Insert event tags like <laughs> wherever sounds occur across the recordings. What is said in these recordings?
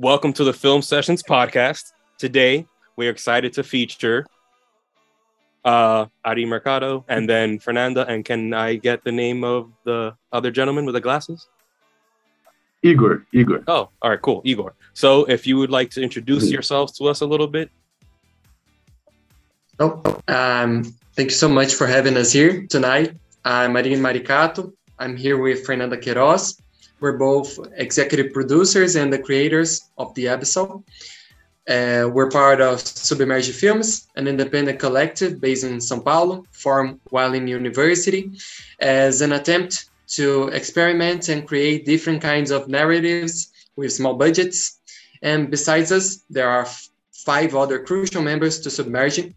Welcome to the Film Sessions podcast. Today, we're excited to feature uh, Ari Maricato and then Fernanda. And can I get the name of the other gentleman with the glasses? Igor. Igor. Oh, all right, cool. Igor. So, if you would like to introduce Mhm. yourselves to us a little bit. Oh, um, thank you so much for having us here tonight. I'm Marinho Maricato. I'm here with Fernanda Queiroz. We're both executive producers and the creators of the episode. Uh, we're part of Submerge Films, an independent collective based in São Paulo, formed while in university, as an attempt to experiment and create different kinds of narratives with small budgets. And besides us, there are five other crucial members to Submerge,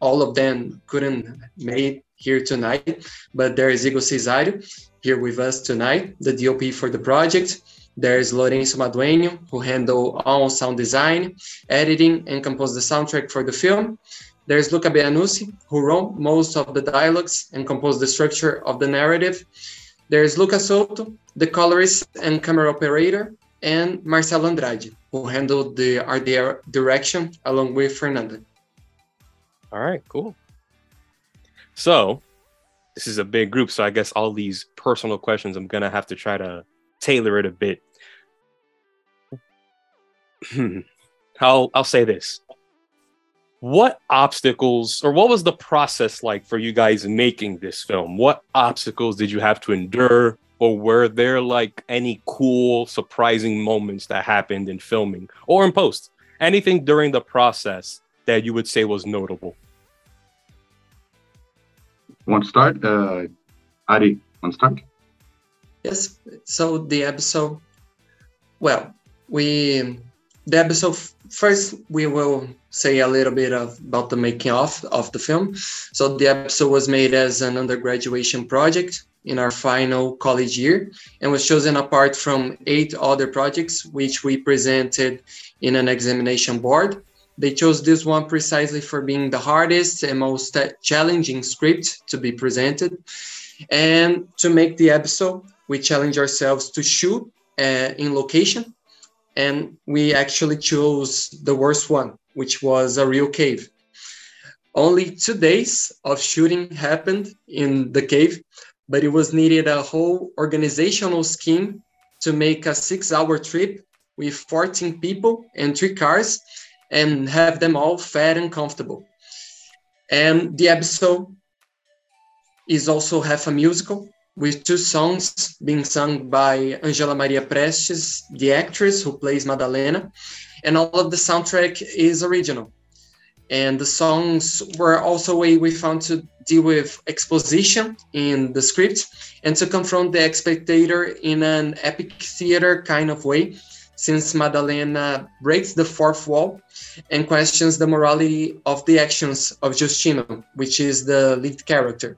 all of them couldn't make here tonight, but there is Igor Cesário here with us tonight, the DOP for the project. There's Lorenzo Madueño, who handle all sound design, editing, and composed the soundtrack for the film. There's Luca Beanucci, who wrote most of the dialogues and composed the structure of the narrative. There's Luca Soto, the colorist and camera operator, and Marcelo Andrade, who handled the art direction along with Fernanda. All right, cool. So, this is a big group, so I guess all these personal questions, I'm gonna have to try to tailor it a bit. Hmm. I'll I'll say this. What obstacles or what was the process like for you guys making this film? What obstacles did you have to endure? Or were there like any cool, surprising moments that happened in filming or in post? Anything during the process that you would say was notable? Want to start? Uh, Ari, want to start? Yes. So the episode, well, we the episode first we will say a little bit of, about the making of of the film. So the episode was made as an undergraduation project in our final college year and was chosen apart from eight other projects which we presented in an examination board. They chose this one precisely for being the hardest and most challenging script to be presented. And to make the episode, we challenge ourselves to shoot uh, in location. And we actually chose the worst one, which was a real cave. Only two days of shooting happened in the cave, but it was needed a whole organizational scheme to make a six hour trip with 14 people and three cars and have them all fed and comfortable. And the episode is also half a musical with two songs being sung by Angela Maria Prestes, the actress who plays Madalena, and all of the soundtrack is original. And the songs were also a way we found to deal with exposition in the script and to confront the spectator in an epic theater kind of way, since Madalena breaks the fourth wall and questions the morality of the actions of Justino, which is the lead character.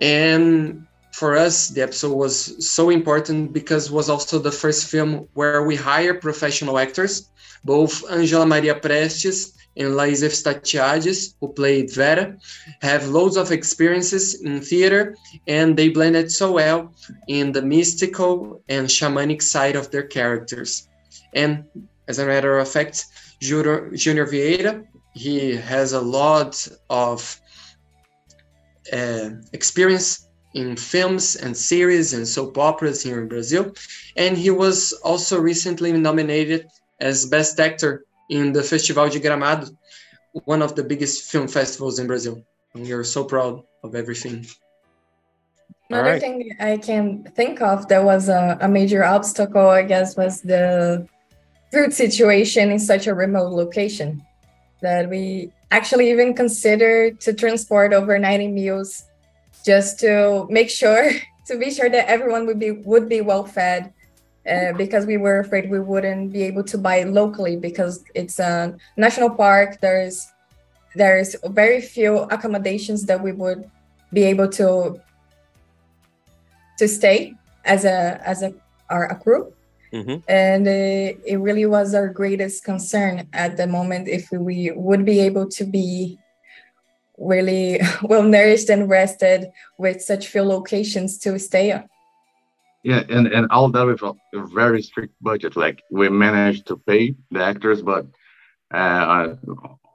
And for us, the episode was so important because it was also the first film where we hire professional actors, both Angela Maria Prestes and Laís Statiades, who played Vera, have loads of experiences in theater, and they blended so well in the mystical and shamanic side of their characters. And as a matter of fact, Junior, Junior Vieira, he has a lot of uh, experience in films and series and soap operas here in Brazil. And he was also recently nominated as Best Actor in the Festival de Gramado, one of the biggest film festivals in Brazil. And we are so proud of everything. Another right. thing I can think of that was a, a major obstacle, I guess, was the food situation in such a remote location that we actually even considered to transport overnighting meals just to make sure <laughs> to be sure that everyone would be would be well fed uh, because we were afraid we wouldn't be able to buy locally because it's a national park there's there's very few accommodations that we would be able to to stay as a as a our a crew Mhm. and uh, it really was our greatest concern at the moment if we would be able to be really <laughs> well nourished and rested with such few locations to stay on Yeah, and, and all that with a, very strict budget. Like we managed to pay the actors, but uh,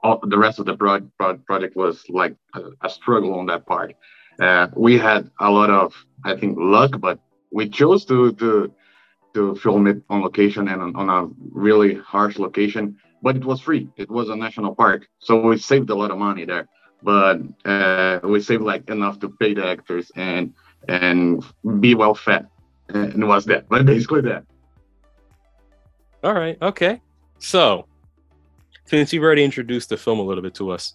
all, the rest of the pro- pro- project was like a, a, struggle on that part. Uh, we had a lot of, I think, luck, but we chose to to to film it on location and on, on a really harsh location. But it was free. It was a national park, so we saved a lot of money there. But uh, we saved like enough to pay the actors and and be well fed and it was that. But basically <laughs> that. All right. Okay. So, since you've already introduced the film a little bit to us,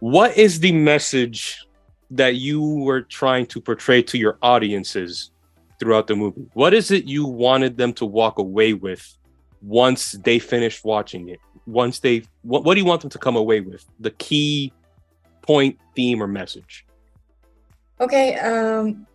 what is the message that you were trying to portray to your audiences throughout the movie? What is it you wanted them to walk away with once they finished watching it? Once they, what, what do you want them to come away with? The key point, theme, or message? Okay. Um,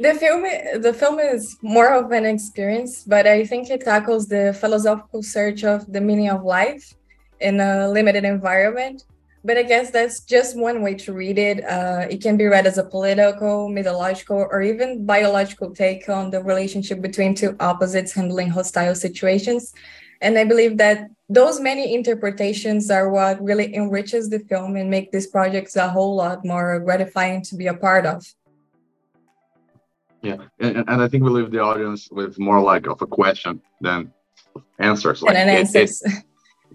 the film, the film is more of an experience, but I think it tackles the philosophical search of the meaning of life in a limited environment. But I guess that's just one way to read it. Uh, it can be read as a political, mythological, or even biological take on the relationship between two opposites handling hostile situations. And I believe that those many interpretations are what really enriches the film and make these projects a whole lot more gratifying to be a part of. Yeah, and, and I think we leave the audience with more like of a question than answers. Like, and an answers. It, it,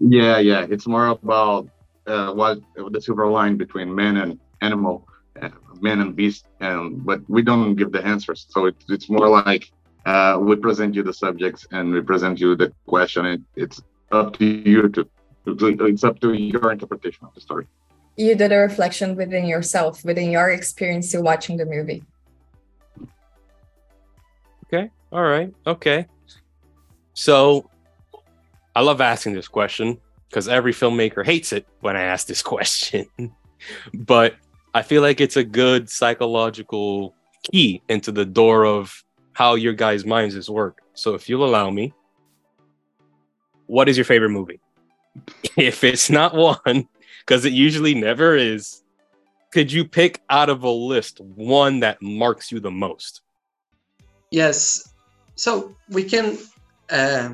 <laughs> yeah, yeah, it's more about uh, what the silver line between man and animal, uh, man and beast, and but we don't give the answers. So it, it's more like uh, we present you the subjects and we present you the question. It, it's up to you to, it's up to your interpretation of the story. You did a reflection within yourself, within your experience to watching the movie. Okay. All right. Okay. So I love asking this question because every filmmaker hates it when I ask this <laughs> question. but I feel like it's a good psychological key into the door of how your guys' minds is work. So if you'll allow me, what is your favorite movie? <laughs> if it's not one, because it usually never is, could you pick out of a list one that marks you the most? Yes. So we can uh,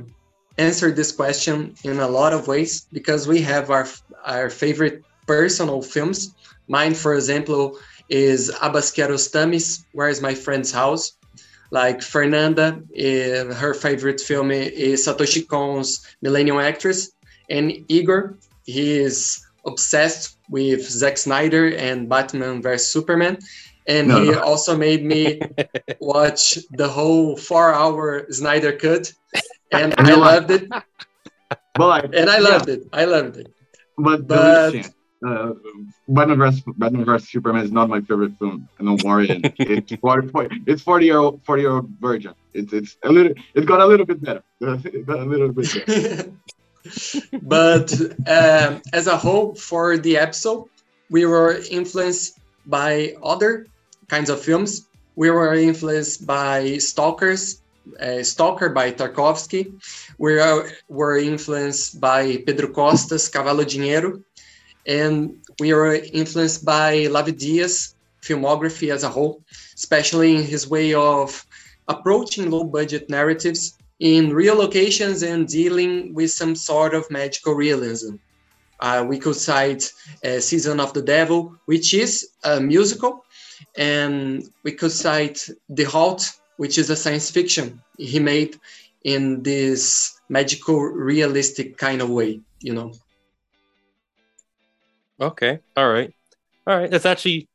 answer this question in a lot of ways because we have our our favorite personal films. Mine, for example, is Abbas Kiarostami's Where is My Friend's House? Like Fernanda, uh, her favorite film is Satoshi Kon's Millennium Actress. And Igor, he is obsessed with Zack Snyder and Batman vs Superman and no, he no. also made me <laughs> watch the whole four-hour Snyder cut, and I loved it. <laughs> But and I loved yeah. it. I loved it. But, but uh, Batman vs Batman vs Superman is not my favorite film. Don't worry, <laughs> it's 40, it's 40 year old 40 year old virgin. It's it's a little it got a little bit better. It got a little bit better. but um, as a whole, for the episode, we were influenced by other kinds of films. We were influenced by Stalkers, uh, Stalker by Tarkovsky. We were influenced by Pedro Costa's Cavalo Dinheiro. And we were influenced by Lav Diaz filmography as a whole, especially in his way of approaching low budget narratives in real locations and dealing with some sort of magical realism. Uh, we could cite uh, Season of the Devil, which is a musical, and we could cite The Halt, which is a science fiction he made in this magical, realistic kind of way, you know. Okay. All right. All right. That's actually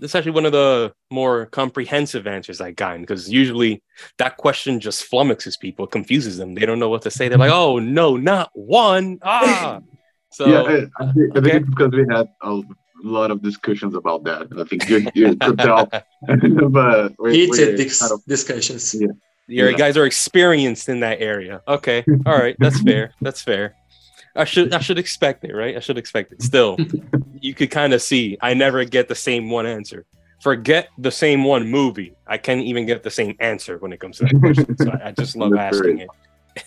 that's actually one of the more comprehensive answers I gotten because usually that question just flummoxes people, confuses them. They don't know what to say. They're like, "Oh no, not one!" Ah. <laughs> So yeah, I, I think, okay. because we had a lot of discussions about that. I think you, you <laughs> could tell. <laughs> but we're, heated we're dis- of, discussions. Yeah. You yeah. guys are experienced in that area. Okay. All right. That's fair. That's fair. I should I should expect it, right? I should expect it. Still, you could kind of see I never get the same one answer. Forget the same one movie. I can't even get the same answer when it comes to that question. So I, I just love asking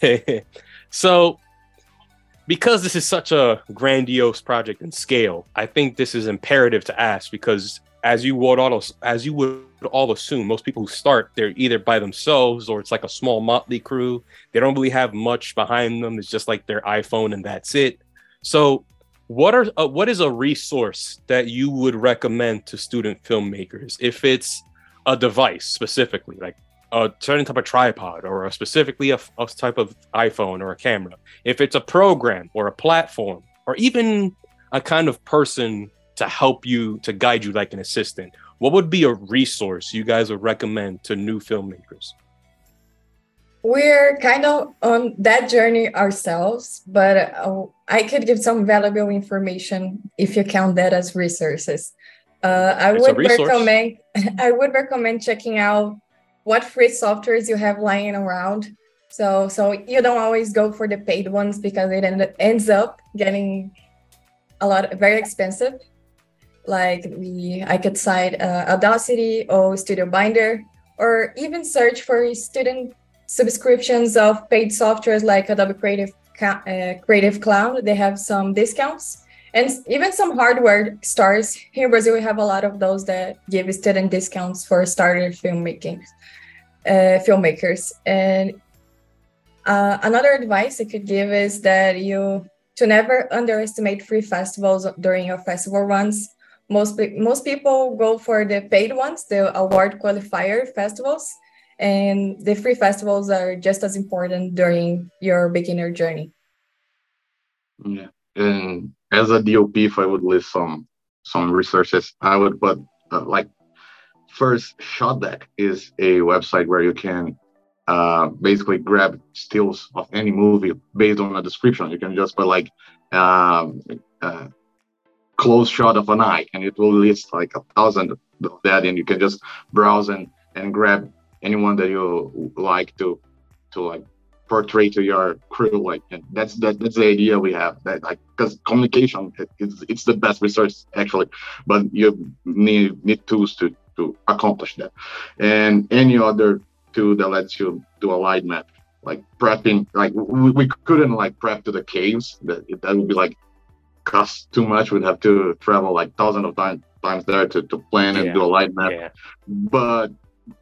it. <laughs> so because this is such a grandiose project in scale, I think this is imperative to ask because as you would also as you would all assume most people who start they're either by themselves or it's like a small motley crew. They don't really have much behind them. It's just like their iphone and that's it. So what are uh, what is a resource that you would recommend to student filmmakers if it's a device specifically like a certain type of tripod or a specifically a, a type of iphone or a camera. If it's a program or a platform or even a kind of person to help you to guide you like an assistant what would be a resource you guys would recommend to new filmmakers? We're kind of on that journey ourselves but uh, i could give some valuable information if you count that as resources. Uh, i it's would recommend <laughs> i would recommend checking out what free softwares you have lying around. So so you don't always go for the paid ones because it end, ends up getting a lot very expensive. Like we i could cite uh, audacity or studio binder or even search for student subscriptions of paid softwares like Adobe Creative uh, Creative Cloud. They have some discounts and even some hardware stores. Here in Brazil, we have a lot of those that give student discounts for starter filmmaking uh, filmmakers. And uh, another advice I could give is that you to never underestimate free festivals during your festival runs. Most most people go for the paid ones, the award qualifier festivals and the free festivals are just as important during your beginner journey yeah and as a dop if i would list some some resources i would put uh, like first ShotDeck is a website where you can uh, basically grab stills of any movie based on a description. You can just put like um, uh, close shot of an eye and it will list like a thousand of that and you can just browse and and grab anyone that you like to to like portray to your crew like and that's that, that's the idea we have that like because communication it's, it's the best resource actually. But you need need tools to to accomplish that. And any other tool that lets you do a light map like prepping like we, we couldn't like prep to the caves that that would be like cost too much. We'd have to travel like thousands of times times there to, to plan and do a light map. Yeah. but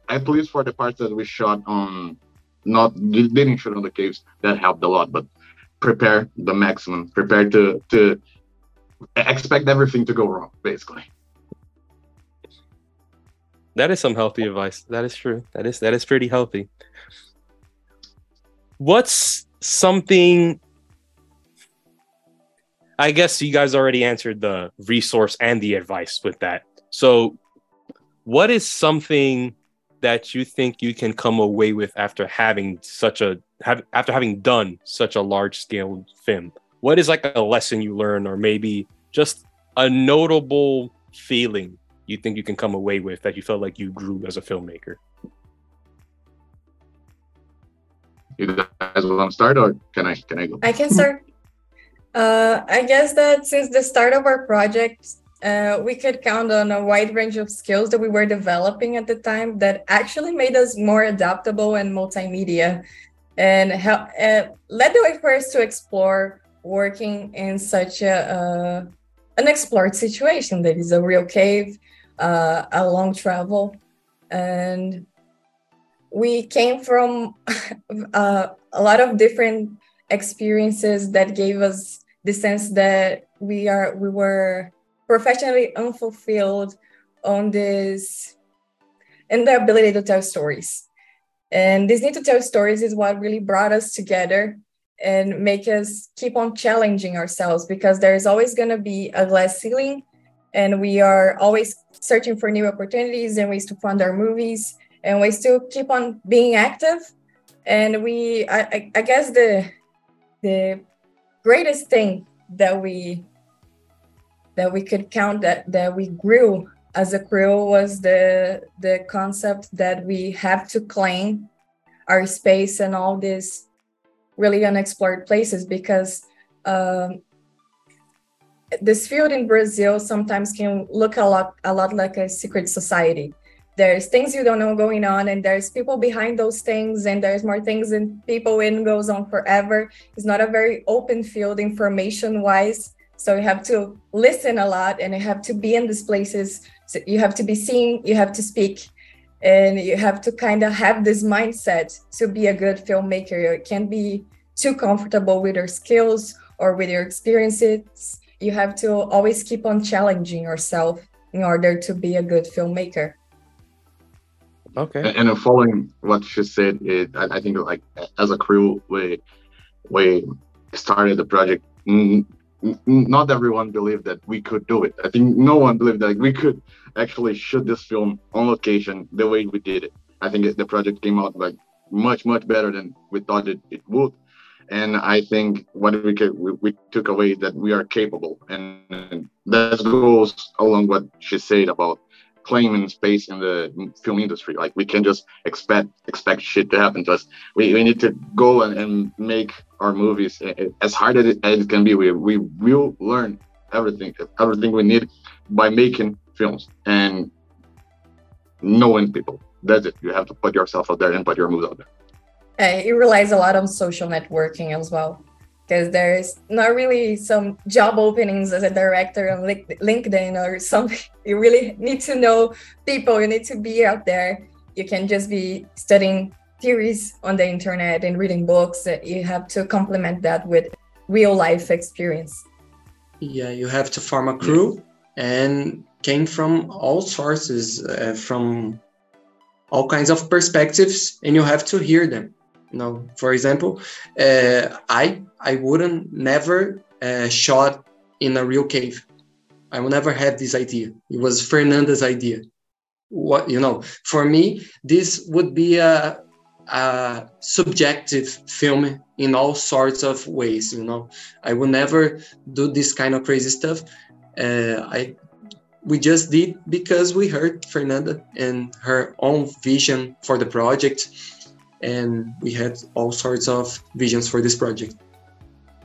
at least for the parts that we shot on not didn't shoot on the caves that helped a lot but prepare the maximum prepare to to expect everything to go wrong basically. That is some healthy advice. That is true. That is that is pretty healthy. What's something i guess you guys already answered the resource and the advice with that. So what is something that you think you can come away with after having such a have, after having done such a large scale film? What is like a lesson you learn, or maybe just a notable feeling you think you can come away with that you felt like you grew as a filmmaker? You guys want to start, or can I? Can I go? I can start. Uh, I guess that since the start of our project, uh, we could count on a wide range of skills that we were developing at the time that actually made us more adaptable and multimedia and help, uh, led the way for us to explore working in such a uh, unexplored situation that is a real cave, uh, a long travel. And we came from <laughs> uh, a lot of different experiences that gave us the sense that we are we were professionally unfulfilled on this and the ability to tell stories. And this need to tell stories is what really brought us together and make us keep on challenging ourselves because there's always going to be a glass ceiling and we are always searching for new opportunities and ways to fund our movies and ways to keep on being active and we i, I guess the the greatest thing that we that we could count that that we grew as a crew was the the concept that we have to claim our space and all these really unexplored places because um, this field in Brazil sometimes can look a lot a lot like a secret society. There's things you don't know going on, and there's people behind those things, and there's more things and people and goes on forever. It's not a very open field information wise so you have to listen a lot and you have to be in these places. So you have to be seen, you have to speak. and you have to kind of have this mindset to be a good filmmaker you can't be too comfortable with your skills or with your experiences you have to always keep on challenging yourself in order to be a good filmmaker Okay. And, and following what she said, it, I, I think like as a crew, we we started the project. Mm, Not everyone believed that we could do it. I think no one believed that we could actually shoot this film on location the way we did it. I think the project came out like much much better than we thought it, it would. And I think what we, could, we, we took away that we are capable, and, and that goes along what she said about claiming space in the film industry. Like we can just expect expect shit to happen to us. We, we need to go and, and make our movies as hard as it, as it can be. We we will learn everything everything we need by making films and knowing people. That's it. You have to put yourself out there and put your movies out there. Uh, it relies a lot on social networking as well because there's not really some job openings as a director on LinkedIn or something. <laughs> You really need to know people. You need to be out there. You can just be studying theories on the internet and reading books. You have to complement that with real life experience. Yeah, you have to form a crew and came from all sources, uh, from all kinds of perspectives, and you have to hear them you know for example uh, i i wouldn't never uh, shot in a real cave i will never have this idea it was fernanda's idea what you know for me this would be a, a subjective film in all sorts of ways you know i would never do this kind of crazy stuff uh, i we just did because we heard fernanda and her own vision for the project and we had all sorts of visions for this project.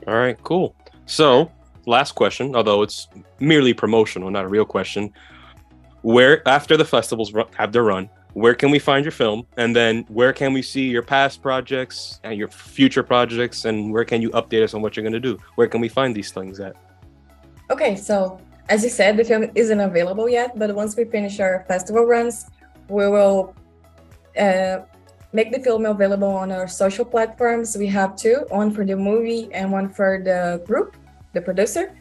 All right, cool. So, last question, although it's merely promotional, not a real question. Where after the festivals have their run, where can we find your film? And then where can we see your past projects and your future projects? And where can you update us on what you're going to do? Where can we find these things at? Okay, so as you said, the film isn't available yet, but once we finish our festival runs, we will uh, make the film available on our social platforms. We have two, one for the movie and one for the group, the producer.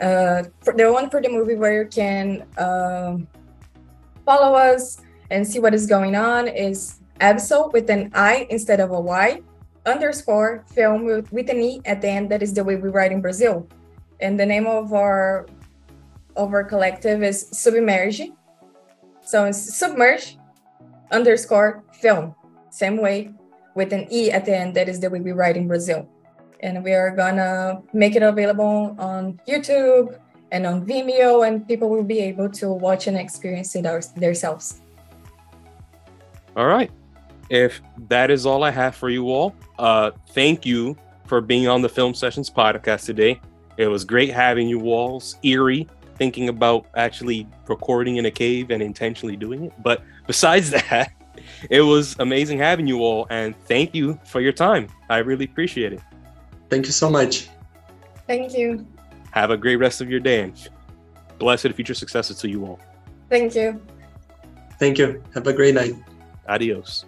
Uh, the one for the movie where you can uh, follow us and see what is going on is Abissal with an I instead of a Y underscore film with, with an E at the end. That is the way we write in Brazil. And the name of our of our collective is Submerge. So it's submerge underscore film same way with an E at the end. That is the way we write in Brazil. And we are gonna make it available on YouTube and on Vimeo, and people will be able to watch and experience it our, themselves. All right. If that is all I have for you all, uh, thank you for being on the Film Sessions podcast today. It was great having you all. eerie thinking about actually recording in a cave and intentionally doing it. But besides <laughs> that, it was amazing having you all, and thank you for your time. I really appreciate it. Thank you so much. Thank you. Have a great rest of your day, and blessed future successes to you all. Thank you. Thank you. Have a great night. Adios.